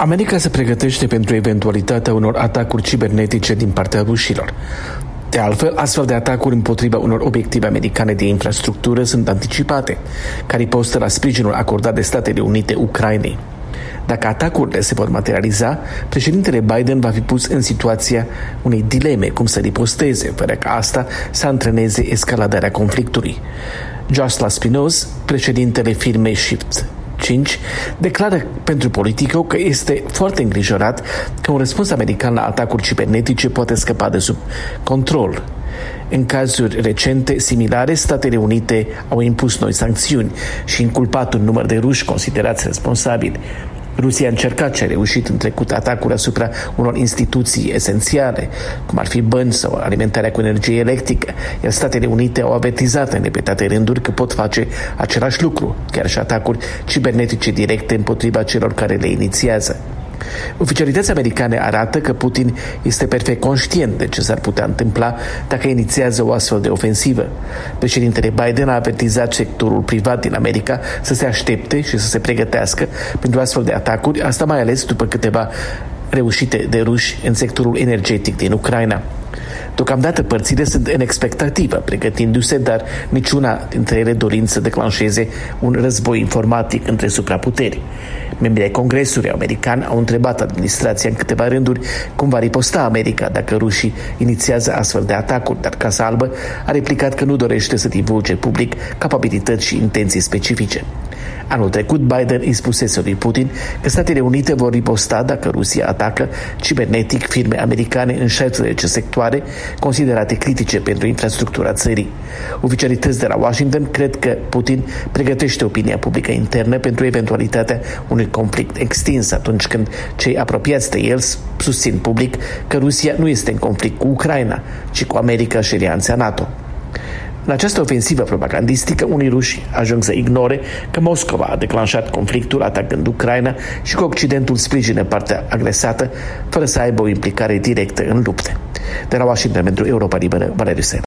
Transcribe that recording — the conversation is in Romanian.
America se pregătește pentru eventualitatea unor atacuri cibernetice din partea rușilor. De altfel, astfel de atacuri împotriva unor obiective americane de infrastructură sunt anticipate, care postă la sprijinul acordat de Statele Unite Ucrainei. Dacă atacurile se vor materializa, președintele Biden va fi pus în situația unei dileme cum să riposteze, fără ca asta să antreneze escaladarea conflictului. Joshua Spinoz, președintele firmei Shift 5 declară pentru Politico că este foarte îngrijorat că un răspuns american la atacuri cibernetice poate scăpa de sub control. În cazuri recente similare, Statele Unite au impus noi sancțiuni și inculpat un număr de ruși considerați responsabili. Rusia a încercat și a reușit în trecut atacuri asupra unor instituții esențiale, cum ar fi bănci sau alimentarea cu energie electrică, iar Statele Unite au avertizat în repetate rânduri că pot face același lucru, chiar și atacuri cibernetice directe împotriva celor care le inițiază. Oficialitățile americane arată că Putin este perfect conștient de ce s-ar putea întâmpla dacă inițiază o astfel de ofensivă. Președintele Biden a avertizat sectorul privat din America să se aștepte și să se pregătească pentru astfel de atacuri, asta mai ales după câteva reușite de ruși în sectorul energetic din Ucraina. Deocamdată părțile sunt în expectativă, pregătindu-se, dar niciuna dintre ele dorind să declanșeze un război informatic între supraputeri. Membrii ai Congresului american au întrebat administrația în câteva rânduri cum va riposta America dacă rușii inițiază astfel de atacuri, dar Casa Albă a replicat că nu dorește să divulge public capabilități și intenții specifice. Anul trecut, Biden îi spusese lui Putin că Statele Unite vor riposta dacă Rusia atacă cibernetic firme americane în 16 sectoare considerate critice pentru infrastructura țării. Oficialități de la Washington cred că Putin pregătește opinia publică internă pentru eventualitatea unui conflict extins atunci când cei apropiați de el susțin public că Rusia nu este în conflict cu Ucraina, ci cu America și alianța NATO. În această ofensivă propagandistică, unii ruși ajung să ignore că Moscova a declanșat conflictul atacând Ucraina și că Occidentul sprijină partea agresată fără să aibă o implicare directă în lupte. De la Washington pentru Europa Liberă, Valeriu Sena.